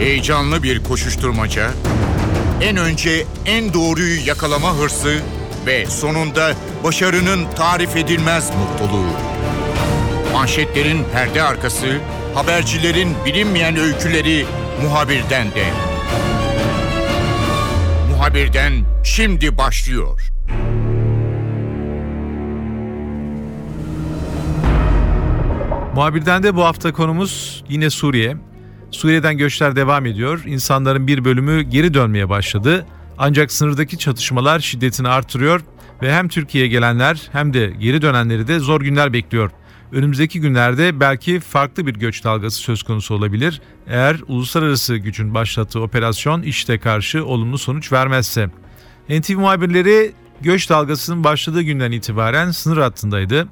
Heyecanlı bir koşuşturmaca, en önce en doğruyu yakalama hırsı ve sonunda başarının tarif edilmez mutluluğu. Manşetlerin perde arkası, habercilerin bilinmeyen öyküleri muhabirden de. Muhabirden şimdi başlıyor. Muhabirden de bu hafta konumuz yine Suriye. Suriye'den göçler devam ediyor. İnsanların bir bölümü geri dönmeye başladı. Ancak sınırdaki çatışmalar şiddetini artırıyor ve hem Türkiye'ye gelenler hem de geri dönenleri de zor günler bekliyor. Önümüzdeki günlerde belki farklı bir göç dalgası söz konusu olabilir eğer uluslararası gücün başlattığı operasyon işte karşı olumlu sonuç vermezse. NTV muhabirleri göç dalgasının başladığı günden itibaren sınır hattındaydı.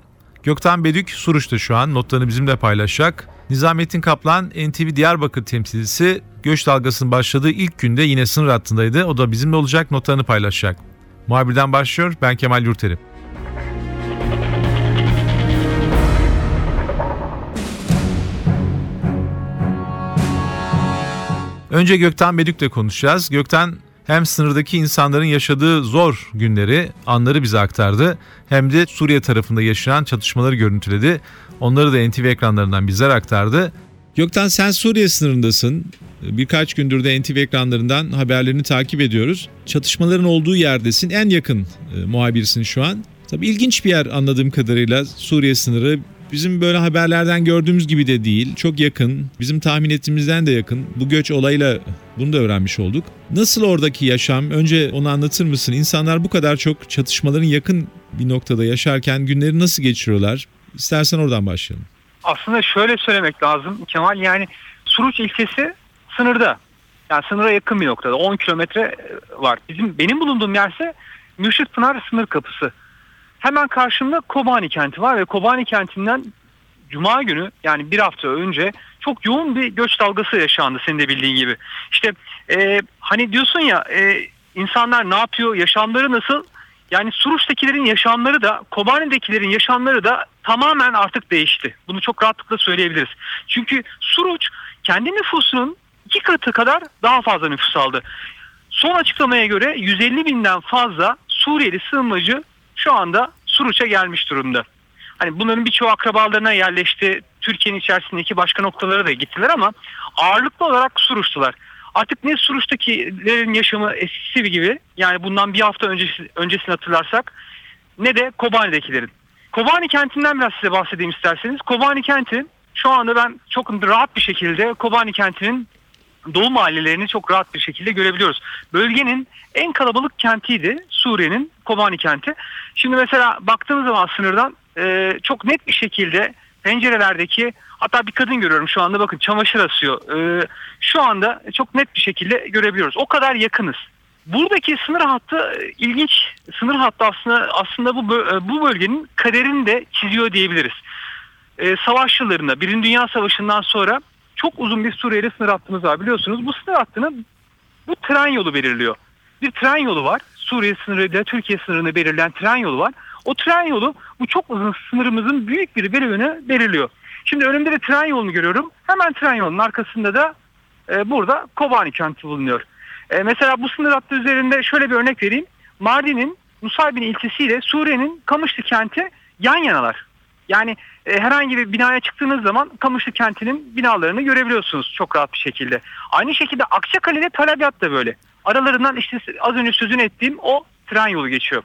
Gökten Bedük Suruç'ta şu an notlarını bizimle paylaşacak. Nizamettin Kaplan NTV Diyarbakır temsilcisi göç dalgasının başladığı ilk günde yine sınır hattındaydı. O da bizimle olacak notlarını paylaşacak. Muhabirden başlıyor ben Kemal Yurteri. Önce Gökten Bedük'le konuşacağız. Gökten hem sınırdaki insanların yaşadığı zor günleri, anları bize aktardı. Hem de Suriye tarafında yaşanan çatışmaları görüntüledi. Onları da NTV ekranlarından bizler aktardı. Gökten sen Suriye sınırındasın. Birkaç gündür de NTV ekranlarından haberlerini takip ediyoruz. Çatışmaların olduğu yerdesin. En yakın e, muhabirsin şu an. Tabii ilginç bir yer anladığım kadarıyla Suriye sınırı. Bizim böyle haberlerden gördüğümüz gibi de değil. Çok yakın. Bizim tahmin ettiğimizden de yakın. Bu göç olayla bunu da öğrenmiş olduk. Nasıl oradaki yaşam? Önce onu anlatır mısın? İnsanlar bu kadar çok çatışmaların yakın bir noktada yaşarken günleri nasıl geçiriyorlar? İstersen oradan başlayalım. Aslında şöyle söylemek lazım Kemal yani Suruç ilçesi sınırda. Yani sınıra yakın bir noktada 10 kilometre var. Bizim benim bulunduğum yerse Mürşit Pınar sınır kapısı. Hemen karşımda Kobani kenti var ve Kobani kentinden Cuma günü yani bir hafta önce çok yoğun bir göç dalgası yaşandı senin de bildiğin gibi. İşte e, hani diyorsun ya e, insanlar ne yapıyor, yaşamları nasıl? Yani Suruç'takilerin yaşamları da Kobani'dekilerin yaşamları da tamamen artık değişti. Bunu çok rahatlıkla söyleyebiliriz. Çünkü Suruç kendi nüfusunun iki katı kadar daha fazla nüfus aldı. Son açıklamaya göre 150 binden fazla Suriyeli sığınmacı şu anda Suruç'a gelmiş durumda. Hani bunların birçoğu akrabalarına yerleşti. Türkiye'nin içerisindeki başka noktalara da gittiler ama ağırlıklı olarak Suruç'tular. Artık ne Suruç'takilerin yaşamı eskisi gibi yani bundan bir hafta öncesi, öncesini hatırlarsak ne de Kobani'dekilerin. Kobani kentinden biraz size bahsedeyim isterseniz. Kobani kenti şu anda ben çok rahat bir şekilde Kobani kentinin doğu mahallelerini çok rahat bir şekilde görebiliyoruz. Bölgenin en kalabalık kentiydi Suriye'nin Kobani kenti. Şimdi mesela baktığınız zaman sınırdan e, çok net bir şekilde pencerelerdeki hatta bir kadın görüyorum şu anda bakın çamaşır asıyor. E, şu anda çok net bir şekilde görebiliyoruz. O kadar yakınız. Buradaki sınır hattı ilginç. Sınır hattı aslında aslında bu bu bölgenin kaderini de çiziyor diyebiliriz. E, savaş yıllarında Birinci Dünya Savaşı'ndan sonra çok uzun bir Suriyeli sınır hattımız var biliyorsunuz. Bu sınır hattını bu tren yolu belirliyor. Bir tren yolu var. Suriye sınırıyla Türkiye sınırını belirleyen tren yolu var. O tren yolu bu çok uzun sınırımızın büyük bir bölümünü belirliyor. Şimdi önümde de tren yolunu görüyorum. Hemen tren yolunun arkasında da e, burada Kobani kenti bulunuyor. E, mesela bu sınır hattı üzerinde şöyle bir örnek vereyim. Mardin'in Nusaybin ilçesiyle Suriye'nin Kamışlı kenti yan yanalar. Yani e, herhangi bir binaya çıktığınız zaman Kamışlı kentinin binalarını görebiliyorsunuz çok rahat bir şekilde. Aynı şekilde Akçakale ile Talabiyat da böyle. Aralarından işte az önce sözünü ettiğim o tren yolu geçiyor.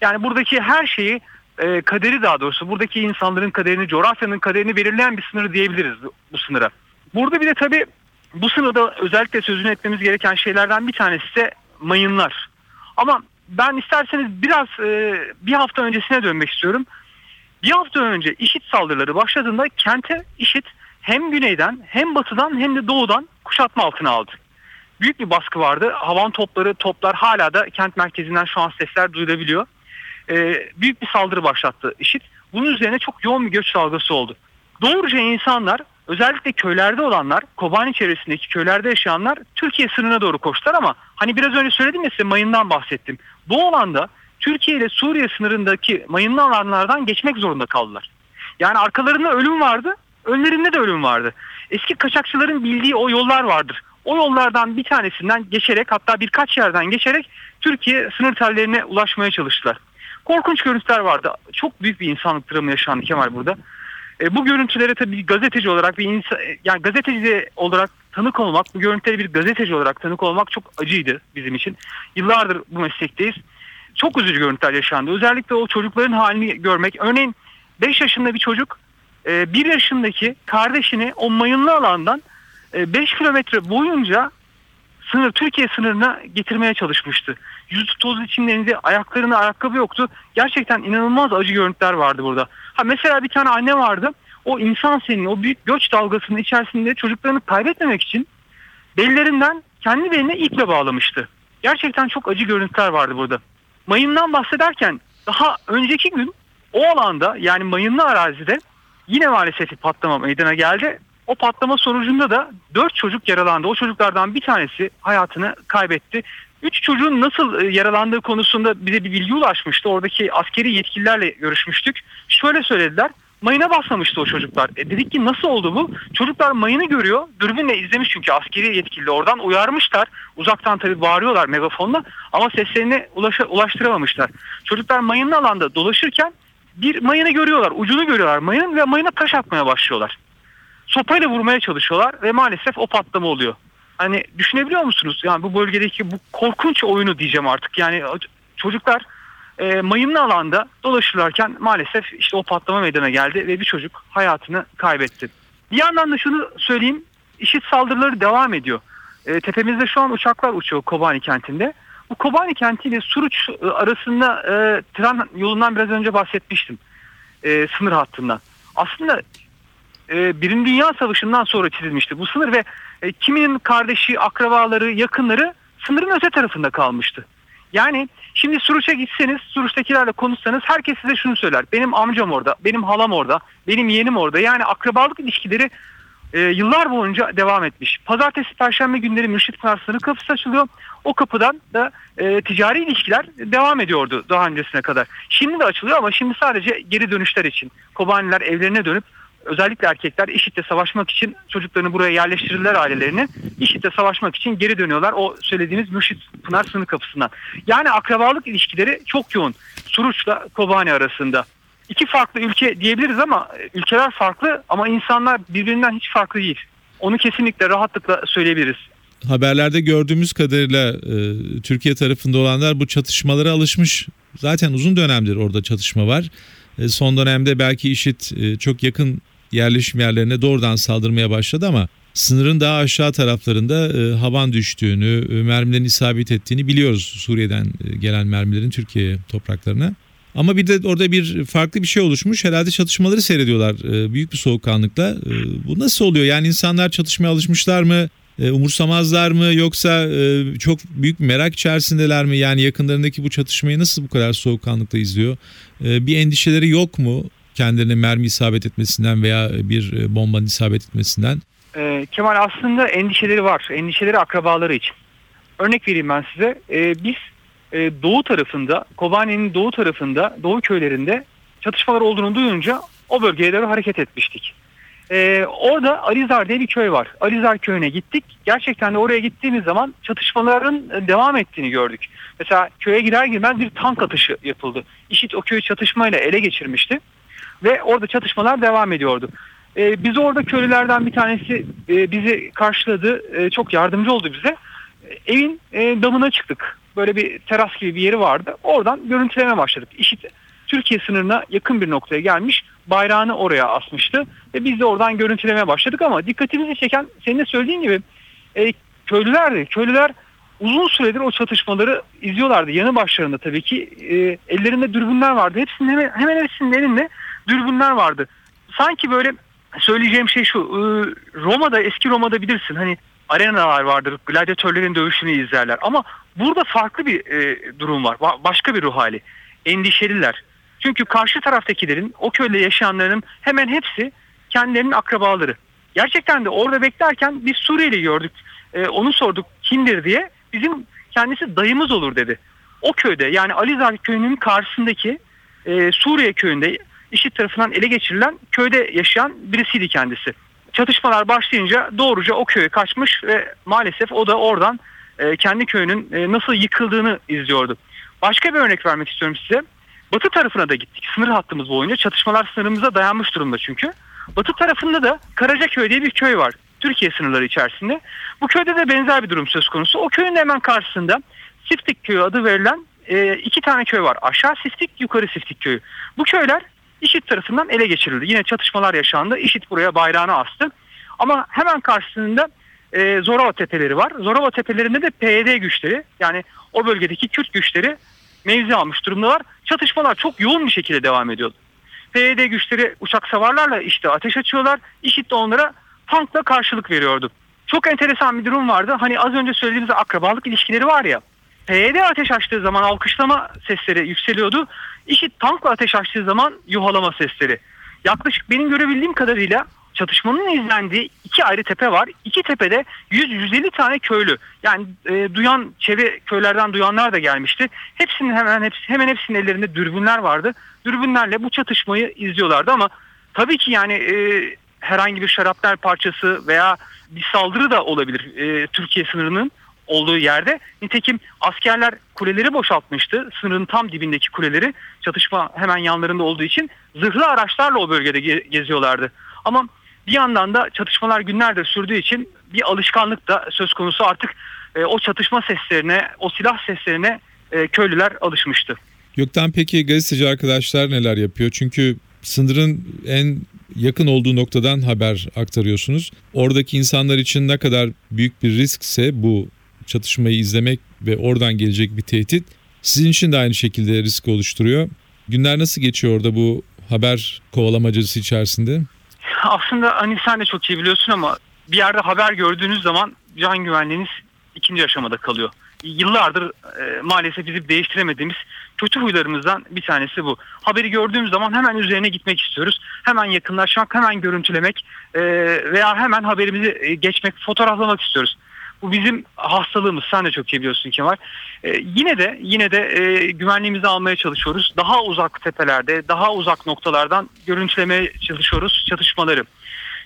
Yani buradaki her şeyi e, kaderi daha doğrusu buradaki insanların kaderini, coğrafyanın kaderini belirleyen bir sınır diyebiliriz bu sınıra. Burada bir de tabii bu sınırda özellikle sözünü etmemiz gereken şeylerden bir tanesi de mayınlar. Ama ben isterseniz biraz e, bir hafta öncesine dönmek istiyorum. Bir hafta önce işit saldırıları başladığında kente işit hem güneyden hem batıdan hem de doğudan kuşatma altına aldı. Büyük bir baskı vardı. Havan topları, toplar hala da kent merkezinden şu an sesler duyulabiliyor. Ee, büyük bir saldırı başlattı işit. Bunun üzerine çok yoğun bir göç dalgası oldu. Doğruca insanlar özellikle köylerde olanlar, Kobani çevresindeki köylerde yaşayanlar Türkiye sınırına doğru koştular ama hani biraz önce söyledim ya size mayından bahsettim. Bu alanda Türkiye ile Suriye sınırındaki mayınlı alanlardan geçmek zorunda kaldılar. Yani arkalarında ölüm vardı, önlerinde de ölüm vardı. eski kaçakçıların bildiği o yollar vardır. O yollardan bir tanesinden geçerek hatta birkaç yerden geçerek Türkiye sınır tellerine ulaşmaya çalıştılar. Korkunç görüntüler vardı. Çok büyük bir insanlık dramı yaşandı Kemal burada. E, bu görüntülere tabii gazeteci olarak bir insan, yani gazeteci olarak tanık olmak, bu görüntülere bir gazeteci olarak tanık olmak çok acıydı bizim için. Yıllardır bu meslekteyiz. Çok üzücü görüntüler yaşandı. Özellikle o çocukların halini görmek. Örneğin 5 yaşında bir çocuk 1 yaşındaki kardeşini o mayınlı alandan 5 kilometre boyunca sınır Türkiye sınırına getirmeye çalışmıştı. Yüzü toz içindeydi, ayaklarında ayakkabı yoktu. Gerçekten inanılmaz acı görüntüler vardı burada. Ha mesela bir tane anne vardı. O insan senin o büyük göç dalgasının içerisinde çocuklarını kaybetmemek için bellerinden kendi beline iple bağlamıştı. Gerçekten çok acı görüntüler vardı burada. Mayından bahsederken daha önceki gün o alanda yani mayınlı arazide yine maalesef bir patlama meydana geldi. O patlama sonucunda da 4 çocuk yaralandı. O çocuklardan bir tanesi hayatını kaybetti. 3 çocuğun nasıl e, yaralandığı konusunda bize bir bilgi ulaşmıştı. Oradaki askeri yetkililerle görüşmüştük. Şöyle söylediler. Mayına basmamıştı o çocuklar. E dedik ki nasıl oldu bu? Çocuklar mayını görüyor. Dürbünle izlemiş çünkü askeri yetkili oradan uyarmışlar. Uzaktan tabii bağırıyorlar megafonla ama seslerini ulaşa, ulaştıramamışlar. Çocuklar mayınlı alanda dolaşırken bir mayını görüyorlar. Ucunu görüyorlar mayının ve mayına taş atmaya başlıyorlar. Sopayla vurmaya çalışıyorlar ve maalesef o patlama oluyor. Hani düşünebiliyor musunuz? Yani bu bölgedeki bu korkunç oyunu diyeceğim artık. Yani çocuklar e, mayınlı alanda dolaşırlarken maalesef işte o patlama meydana geldi ve bir çocuk hayatını kaybetti. Bir yandan da şunu söyleyeyim. IŞİD saldırıları devam ediyor. E, tepemizde şu an uçaklar uçuyor Kobani kentinde. Bu Kobani kentiyle Suruç e, arasında e, tren yolundan biraz önce bahsetmiştim. E, sınır hattından. Aslında e, Birinci Dünya Savaşı'ndan sonra çizilmişti bu sınır ve e, kiminin kardeşi, akrabaları, yakınları sınırın öte tarafında kalmıştı. Yani şimdi Suruç'a gitseniz, Suruç'takilerle konuşsanız herkes size şunu söyler. Benim amcam orada, benim halam orada, benim yeğenim orada. Yani akrabalık ilişkileri e, yıllar boyunca devam etmiş. Pazartesi, Perşembe günleri Mürşit Pınar sınır kapısı açılıyor. O kapıdan da e, ticari ilişkiler devam ediyordu daha öncesine kadar. Şimdi de açılıyor ama şimdi sadece geri dönüşler için. Kobaniler evlerine dönüp özellikle erkekler IŞİD'le savaşmak için çocuklarını buraya yerleştirirler ailelerini. IŞİD'le savaşmak için geri dönüyorlar o söylediğimiz Mürşit Pınar sınır kapısından. Yani akrabalık ilişkileri çok yoğun. Suruç'la Kobani arasında. İki farklı ülke diyebiliriz ama ülkeler farklı ama insanlar birbirinden hiç farklı değil. Onu kesinlikle rahatlıkla söyleyebiliriz. Haberlerde gördüğümüz kadarıyla e, Türkiye tarafında olanlar bu çatışmalara alışmış. Zaten uzun dönemdir orada çatışma var. E, son dönemde belki IŞİD e, çok yakın yerleşim yerlerine doğrudan saldırmaya başladı ama sınırın daha aşağı taraflarında e, havan düştüğünü, e, mermilerin isabet ettiğini biliyoruz Suriye'den e, gelen mermilerin Türkiye topraklarına. Ama bir de orada bir farklı bir şey oluşmuş. Herhalde çatışmaları seyrediyorlar e, büyük bir soğukkanlıkla. Bu nasıl oluyor? Yani insanlar çatışmaya alışmışlar mı? Umursamazlar mı yoksa çok büyük bir merak içerisindeler mi? Yani yakınlarındaki bu çatışmayı nasıl bu kadar soğukkanlıkla izliyor? Bir endişeleri yok mu? Kendilerine mermi isabet etmesinden veya bir e, bombanın isabet etmesinden? Ee, Kemal aslında endişeleri var. Endişeleri akrabaları için. Örnek vereyim ben size. Ee, biz e, doğu tarafında, Kobani'nin doğu tarafında, doğu köylerinde çatışmalar olduğunu duyunca o bölgeye doğru hareket etmiştik. Ee, orada Alizar diye bir köy var. Alizar köyüne gittik. Gerçekten de oraya gittiğimiz zaman çatışmaların devam ettiğini gördük. Mesela köye girer girmez bir tank atışı yapıldı. İşit o köyü çatışmayla ele geçirmişti ve orada çatışmalar devam ediyordu. E, biz orada köylülerden bir tanesi e, bizi karşıladı, e, çok yardımcı oldu bize. E, evin e, damına çıktık. Böyle bir teras gibi bir yeri vardı. Oradan görüntüleme başladık. İşit Türkiye sınırına yakın bir noktaya gelmiş. Bayrağını oraya asmıştı. Ve biz de oradan görüntülemeye başladık ama dikkatimizi çeken senin de söylediğin gibi e, köylülerdi. Köylüler uzun süredir o çatışmaları izliyorlardı. Yanı başlarında tabii ki e, ellerinde dürbünler vardı. Hepsinin hemen, hemen hepsinin elinde dürbünler vardı. Sanki böyle söyleyeceğim şey şu. E, Roma'da eski Roma'da bilirsin hani arenalar vardır. Gladyatörlerin dövüşünü izlerler. Ama burada farklı bir e, durum var. Başka bir ruh hali. Endişeliler. Çünkü karşı taraftakilerin o köyde yaşayanların hemen hepsi kendilerinin akrabaları. Gerçekten de orada beklerken bir Suriyeli gördük. E, onu sorduk kimdir diye. Bizim kendisi dayımız olur dedi. O köyde yani Alizar köyünün karşısındaki e, Suriye köyünde IŞİD tarafından ele geçirilen köyde yaşayan birisiydi kendisi. çatışmalar başlayınca doğruca o köye kaçmış ve maalesef o da oradan e, kendi köyünün e, nasıl yıkıldığını izliyordu. Başka bir örnek vermek istiyorum size. Batı tarafına da gittik. Sınır hattımız boyunca çatışmalar sınırımıza dayanmış durumda çünkü. Batı tarafında da Karacaköy diye bir köy var. Türkiye sınırları içerisinde. Bu köyde de benzer bir durum söz konusu. O köyün hemen karşısında Siftik Köyü adı verilen e, iki tane köy var. Aşağı Siftik, yukarı Siftik Köyü. Bu köyler IŞİD tarafından ele geçirildi. Yine çatışmalar yaşandı. IŞİD buraya bayrağını astı. Ama hemen karşısında e, Zorova Tepeleri var. Zorova Tepelerinde de PYD güçleri yani o bölgedeki Kürt güçleri mevzi almış durumdalar. Çatışmalar çok yoğun bir şekilde devam ediyordu. PYD güçleri uçak savarlarla işte ateş açıyorlar. IŞİD de onlara tankla karşılık veriyordu. Çok enteresan bir durum vardı. Hani az önce söylediğimiz akrabalık ilişkileri var ya. PYD ateş açtığı zaman alkışlama sesleri yükseliyordu. IŞİD tankla ateş açtığı zaman yuhalama sesleri. Yaklaşık benim görebildiğim kadarıyla çatışmanın izlendiği iki ayrı tepe var. İki tepede 100-150 tane köylü. Yani e, duyan çevre köylerden duyanlar da gelmişti. Hepsinin hemen hepsi, hemen hepsinin ellerinde dürbünler vardı. Dürbünlerle bu çatışmayı izliyorlardı ama tabii ki yani e, herhangi bir şarapnel parçası veya bir saldırı da olabilir e, Türkiye sınırının olduğu yerde. Nitekim askerler kuleleri boşaltmıştı. Sınırın tam dibindeki kuleleri çatışma hemen yanlarında olduğu için zırhlı araçlarla o bölgede ge- geziyorlardı. Ama bir yandan da çatışmalar günlerdir sürdüğü için bir alışkanlık da söz konusu artık e, o çatışma seslerine, o silah seslerine e, köylüler alışmıştı. Gökten peki gazeteci arkadaşlar neler yapıyor? Çünkü sınırın en yakın olduğu noktadan haber aktarıyorsunuz. Oradaki insanlar için ne kadar büyük bir riskse bu çatışmayı izlemek ve oradan gelecek bir tehdit sizin için de aynı şekilde risk oluşturuyor. Günler nasıl geçiyor orada bu haber kovalamacası içerisinde? Aslında hani sen de çok iyi biliyorsun ama bir yerde haber gördüğünüz zaman can güvenliğiniz ikinci aşamada kalıyor. Yıllardır e, maalesef bizim değiştiremediğimiz kötü huylarımızdan bir tanesi bu. Haberi gördüğümüz zaman hemen üzerine gitmek istiyoruz. Hemen yakınlaşmak, hemen görüntülemek e, veya hemen haberimizi e, geçmek, fotoğraflamak istiyoruz. Bu bizim hastalığımız. Sen de çok iyi biliyorsun Kemal. Ee, yine de yine de e, güvenliğimizi almaya çalışıyoruz. Daha uzak tepelerde, daha uzak noktalardan görüntülemeye çalışıyoruz çatışmaları.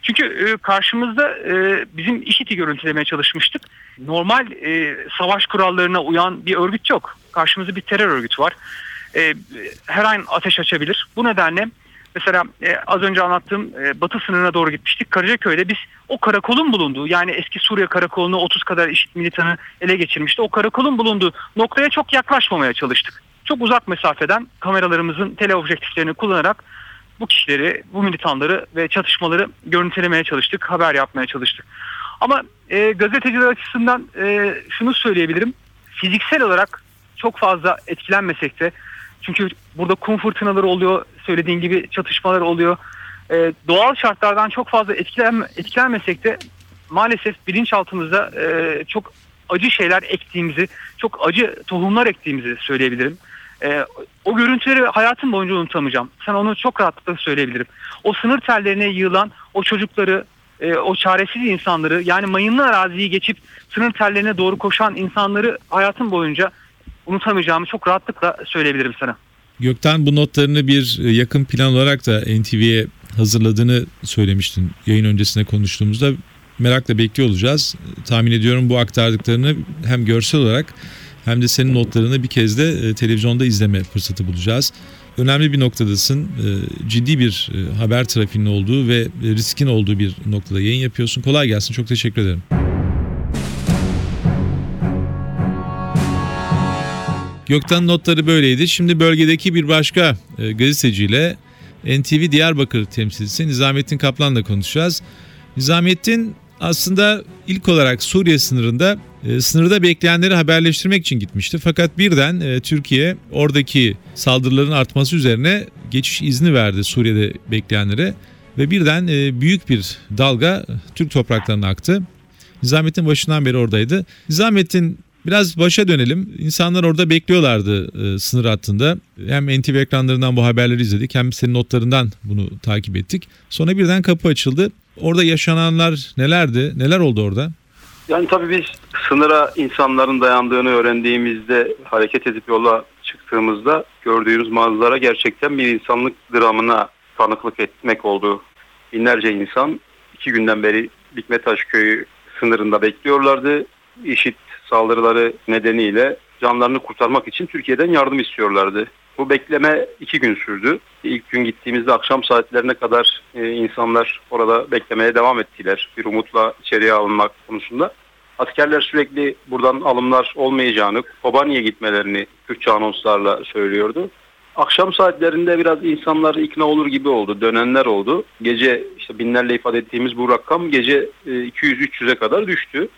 Çünkü e, karşımızda e, bizim IŞİD'i görüntülemeye çalışmıştık. Normal e, savaş kurallarına uyan bir örgüt yok. Karşımızda bir terör örgütü var. E, her an ateş açabilir. Bu nedenle Mesela e, az önce anlattığım e, batı sınırına doğru gitmiştik. Karacaköy'de biz o karakolun bulunduğu yani eski Suriye karakolunu 30 kadar işit militanı ele geçirmişti. O karakolun bulunduğu noktaya çok yaklaşmamaya çalıştık. Çok uzak mesafeden kameralarımızın teleobjektiflerini kullanarak bu kişileri, bu militanları ve çatışmaları görüntülemeye çalıştık, haber yapmaya çalıştık. Ama e, gazeteciler açısından e, şunu söyleyebilirim. Fiziksel olarak çok fazla etkilenmesek de çünkü burada kum fırtınaları oluyor, söylediğin gibi çatışmalar oluyor. Ee, doğal şartlardan çok fazla etkilen, etkilenmesek de maalesef bilinçaltımızda e, çok acı şeyler ektiğimizi, çok acı tohumlar ektiğimizi söyleyebilirim. E, o görüntüleri hayatım boyunca unutamayacağım. Sen onu çok rahatlıkla söyleyebilirim. O sınır tellerine yığılan o çocukları, e, o çaresiz insanları yani mayınlı araziyi geçip sınır tellerine doğru koşan insanları hayatım boyunca unutamayacağımı çok rahatlıkla söyleyebilirim sana. Gökten bu notlarını bir e, yakın plan olarak da NTV'ye hazırladığını söylemiştin yayın öncesinde konuştuğumuzda. Merakla bekliyor olacağız. Tahmin ediyorum bu aktardıklarını hem görsel olarak hem de senin notlarını bir kez de e, televizyonda izleme fırsatı bulacağız. Önemli bir noktadasın. E, ciddi bir haber trafiğinin olduğu ve riskin olduğu bir noktada yayın yapıyorsun. Kolay gelsin. Çok teşekkür ederim. Gökten notları böyleydi. Şimdi bölgedeki bir başka e, gazeteciyle NTV Diyarbakır temsilcisi Nizamettin Kaplan'la konuşacağız. Nizamettin aslında ilk olarak Suriye sınırında e, sınırda bekleyenleri haberleştirmek için gitmişti. Fakat birden e, Türkiye oradaki saldırıların artması üzerine geçiş izni verdi Suriye'de bekleyenlere ve birden e, büyük bir dalga Türk topraklarına aktı. Nizamettin başından beri oradaydı. Nizamettin Biraz başa dönelim. İnsanlar orada bekliyorlardı e, sınır hattında. Hem NTV ekranlarından bu haberleri izledik hem senin notlarından bunu takip ettik. Sonra birden kapı açıldı. Orada yaşananlar nelerdi? Neler oldu orada? Yani tabii biz sınıra insanların dayandığını öğrendiğimizde hareket edip yola çıktığımızda gördüğümüz manzara gerçekten bir insanlık dramına tanıklık etmek oldu. Binlerce insan iki günden beri Dikmetaş köyü sınırında bekliyorlardı. İşit saldırıları nedeniyle canlarını kurtarmak için Türkiye'den yardım istiyorlardı. Bu bekleme iki gün sürdü. İlk gün gittiğimizde akşam saatlerine kadar e, insanlar orada beklemeye devam ettiler. Bir umutla içeriye alınmak konusunda. Askerler sürekli buradan alımlar olmayacağını, Kobani'ye gitmelerini Kürtçe anonslarla söylüyordu. Akşam saatlerinde biraz insanlar ikna olur gibi oldu. Dönenler oldu. Gece işte binlerle ifade ettiğimiz bu rakam gece e, 200-300'e kadar düştü.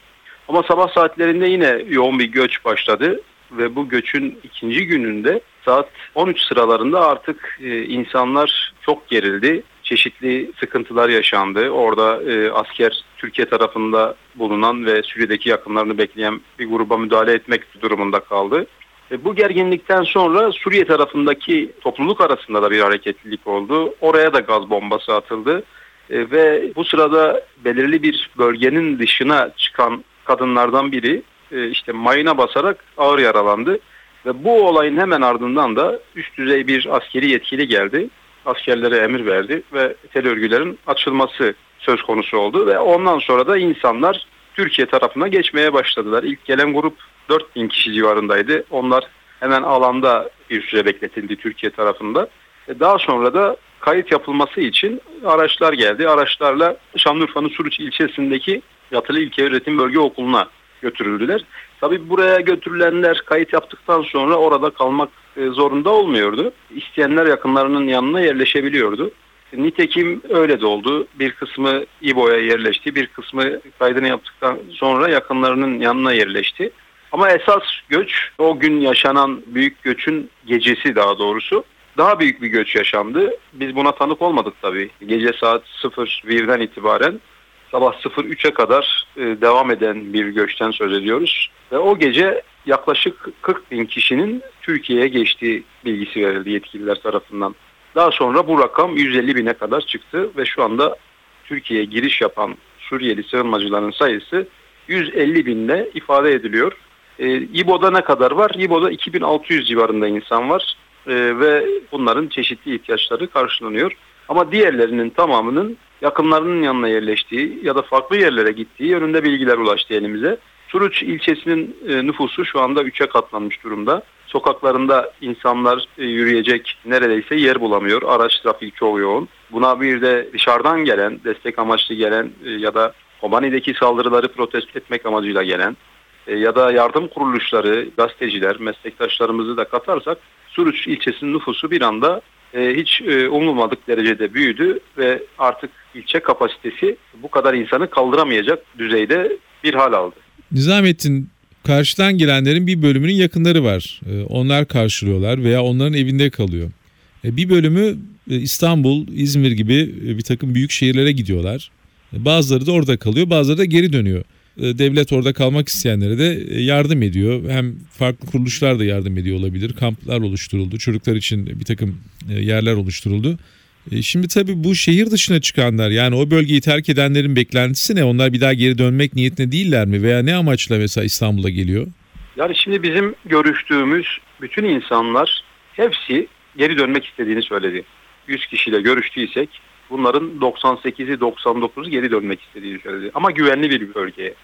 Ama sabah saatlerinde yine yoğun bir göç başladı ve bu göçün ikinci gününde saat 13 sıralarında artık e, insanlar çok gerildi. Çeşitli sıkıntılar yaşandı. Orada e, asker Türkiye tarafında bulunan ve Suriye'deki yakınlarını bekleyen bir gruba müdahale etmek durumunda kaldı. E, bu gerginlikten sonra Suriye tarafındaki topluluk arasında da bir hareketlilik oldu. Oraya da gaz bombası atıldı. E, ve bu sırada belirli bir bölgenin dışına çıkan kadınlardan biri e, işte mayına basarak ağır yaralandı. Ve bu olayın hemen ardından da üst düzey bir askeri yetkili geldi. Askerlere emir verdi ve tel örgülerin açılması söz konusu oldu. Ve ondan sonra da insanlar Türkiye tarafına geçmeye başladılar. İlk gelen grup 4000 kişi civarındaydı. Onlar hemen alanda bir süre bekletildi Türkiye tarafında. E, daha sonra da kayıt yapılması için araçlar geldi. Araçlarla Şanlıurfa'nın Suruç ilçesindeki Yatılı İlköğretim Bölge Okulu'na götürüldüler. Tabii buraya götürülenler kayıt yaptıktan sonra orada kalmak e, zorunda olmuyordu. İsteyenler yakınlarının yanına yerleşebiliyordu. Nitekim öyle de oldu. Bir kısmı İbo'ya yerleşti, bir kısmı kaydını yaptıktan sonra yakınlarının yanına yerleşti. Ama esas göç, o gün yaşanan büyük göçün gecesi daha doğrusu. Daha büyük bir göç yaşandı. Biz buna tanık olmadık tabii. Gece saat 01'den itibaren sabah 03'e kadar e, devam eden bir göçten söz ediyoruz. Ve o gece yaklaşık 40 bin kişinin Türkiye'ye geçtiği bilgisi verildi yetkililer tarafından. Daha sonra bu rakam 150 bine kadar çıktı ve şu anda Türkiye'ye giriş yapan Suriyeli sığınmacıların sayısı 150 binle ifade ediliyor. E, İBO'da ne kadar var? İBO'da 2600 civarında insan var e, ve bunların çeşitli ihtiyaçları karşılanıyor. Ama diğerlerinin tamamının yakınlarının yanına yerleştiği ya da farklı yerlere gittiği yönünde bilgiler ulaştı elimize. Suruç ilçesinin e, nüfusu şu anda 3'e katlanmış durumda. Sokaklarında insanlar e, yürüyecek neredeyse yer bulamıyor. Araç trafiği çok yoğun. Buna bir de dışarıdan gelen, destek amaçlı gelen e, ya da Kobani'deki saldırıları protesto etmek amacıyla gelen ya da yardım kuruluşları, gazeteciler, meslektaşlarımızı da katarsak Suruç ilçesinin nüfusu bir anda e, hiç e, umulmadık derecede büyüdü ve artık ilçe kapasitesi bu kadar insanı kaldıramayacak düzeyde bir hal aldı. Nizamettin karşıdan gelenlerin bir bölümünün yakınları var. Ee, Onlar karşılıyorlar veya onların evinde kalıyor. E, Bir bölümü e, İstanbul, İzmir gibi e, bir takım büyük şehirlere gidiyorlar. Bazıları da orada kalıyor, bazıları da geri dönüyor. E, Devlet orada kalmak isteyenlere de e, yardım ediyor. Hem farklı kuruluşlar da yardım ediyor olabilir. Kamplar oluşturuldu. Çocuklar için bir takım e, yerler oluşturuldu. Şimdi tabii bu şehir dışına çıkanlar yani o bölgeyi terk edenlerin beklentisi ne? Onlar bir daha geri dönmek niyetinde değiller mi? Veya ne amaçla mesela İstanbul'a geliyor? Yani şimdi bizim görüştüğümüz bütün insanlar hepsi geri dönmek istediğini söyledi. 100 kişiyle görüştüysek bunların 98'i 99'u geri dönmek istediğini söyledi. Ama güvenli bir bölgeye.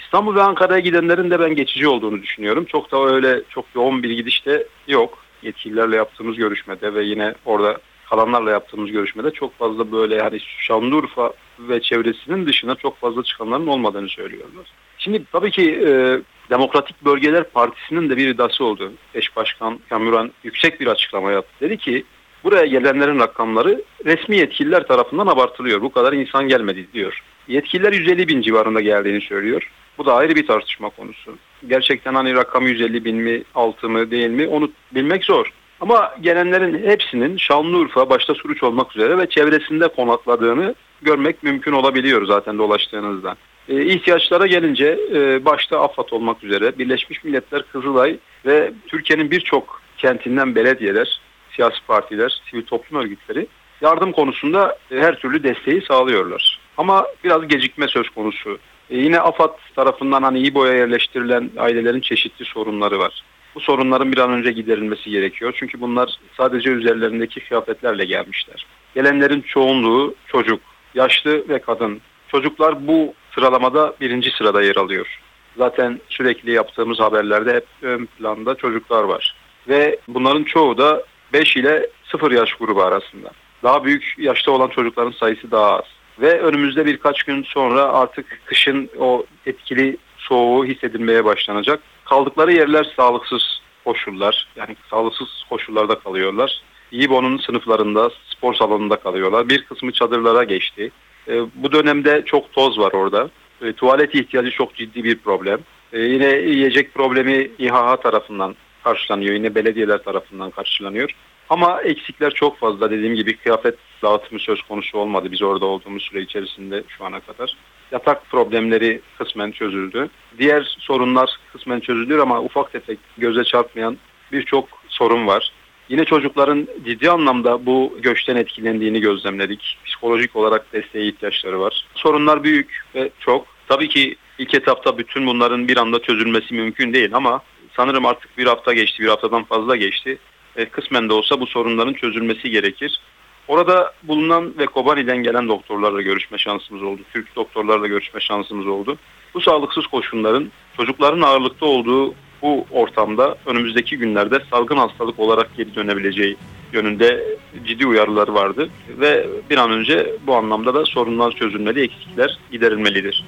İstanbul ve Ankara'ya gidenlerin de ben geçici olduğunu düşünüyorum. Çok da öyle çok yoğun bir gidiş de yok. Yetkililerle yaptığımız görüşmede ve yine orada kalanlarla yaptığımız görüşmede çok fazla böyle yani Şanlıurfa ve çevresinin dışına çok fazla çıkanların olmadığını söylüyorlar. Şimdi tabii ki e, Demokratik Bölgeler Partisi'nin de bir iddiası oldu. Eş Başkan Kamuran yüksek bir açıklama yaptı. Dedi ki buraya gelenlerin rakamları resmi yetkililer tarafından abartılıyor. Bu kadar insan gelmedi diyor. Yetkililer 150 bin civarında geldiğini söylüyor. Bu da ayrı bir tartışma konusu. Gerçekten hani rakam 150 bin mi, altı mı, değil mi onu bilmek zor. Ama gelenlerin hepsinin Şanlıurfa başta Suruç olmak üzere ve çevresinde konakladığını görmek mümkün olabiliyor zaten dolaştığınızda. E, ihtiyaçlara gelince e, başta AFAD olmak üzere Birleşmiş Milletler Kızılay ve Türkiye'nin birçok kentinden belediyeler, siyasi partiler, sivil toplum örgütleri yardım konusunda e, her türlü desteği sağlıyorlar. Ama biraz gecikme söz konusu. E, yine AFAD tarafından hani İBO'ya yerleştirilen ailelerin çeşitli sorunları var. Bu sorunların bir an önce giderilmesi gerekiyor. Çünkü bunlar sadece üzerlerindeki kıyafetlerle gelmişler. Gelenlerin çoğunluğu çocuk, yaşlı ve kadın. Çocuklar bu sıralamada birinci sırada yer alıyor. Zaten sürekli yaptığımız haberlerde hep ön planda çocuklar var. Ve bunların çoğu da 5 ile 0 yaş grubu arasında. Daha büyük yaşta olan çocukların sayısı daha az. Ve önümüzde birkaç gün sonra artık kışın o etkili soğuğu hissedilmeye başlanacak. Kaldıkları yerler sağlıksız koşullar. Yani sağlıksız koşullarda kalıyorlar. İBO'nun sınıflarında, spor salonunda kalıyorlar. Bir kısmı çadırlara geçti. E, bu dönemde çok toz var orada. E, tuvalet ihtiyacı çok ciddi bir problem. E, yine yiyecek problemi İHA tarafından karşılanıyor. Yine belediyeler tarafından karşılanıyor. Ama eksikler çok fazla. Dediğim gibi kıyafet dağıtımı söz konusu olmadı biz orada olduğumuz süre içerisinde şu ana kadar. Yatak problemleri kısmen çözüldü. Diğer sorunlar kısmen çözülüyor ama ufak tefek göze çarpmayan birçok sorun var. Yine çocukların ciddi anlamda bu göçten etkilendiğini gözlemledik. Psikolojik olarak desteğe ihtiyaçları var. Sorunlar büyük ve çok. Tabii ki ilk etapta bütün bunların bir anda çözülmesi mümkün değil ama sanırım artık bir hafta geçti, bir haftadan fazla geçti. E, kısmen de olsa bu sorunların çözülmesi gerekir. Orada bulunan ve Kobani'den gelen doktorlarla görüşme şansımız oldu. Türk doktorlarla görüşme şansımız oldu. Bu sağlıksız koşulların çocukların ağırlıkta olduğu bu ortamda önümüzdeki günlerde salgın hastalık olarak geri dönebileceği yönünde ciddi uyarılar vardı ve bir an önce bu anlamda da sorunlar çözülmeli, eksikler giderilmelidir.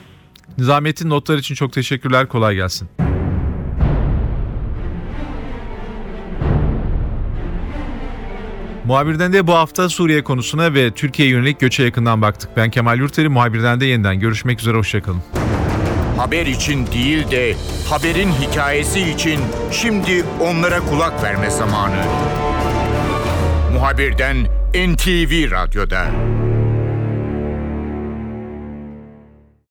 Nizamettin notlar için çok teşekkürler. Kolay gelsin. Muhabirden de bu hafta Suriye konusuna ve Türkiye'ye yönelik göçe yakından baktık. Ben Kemal Yurteri, muhabirden de yeniden görüşmek üzere, hoşçakalın. Haber için değil de haberin hikayesi için şimdi onlara kulak verme zamanı. Muhabirden NTV Radyo'da.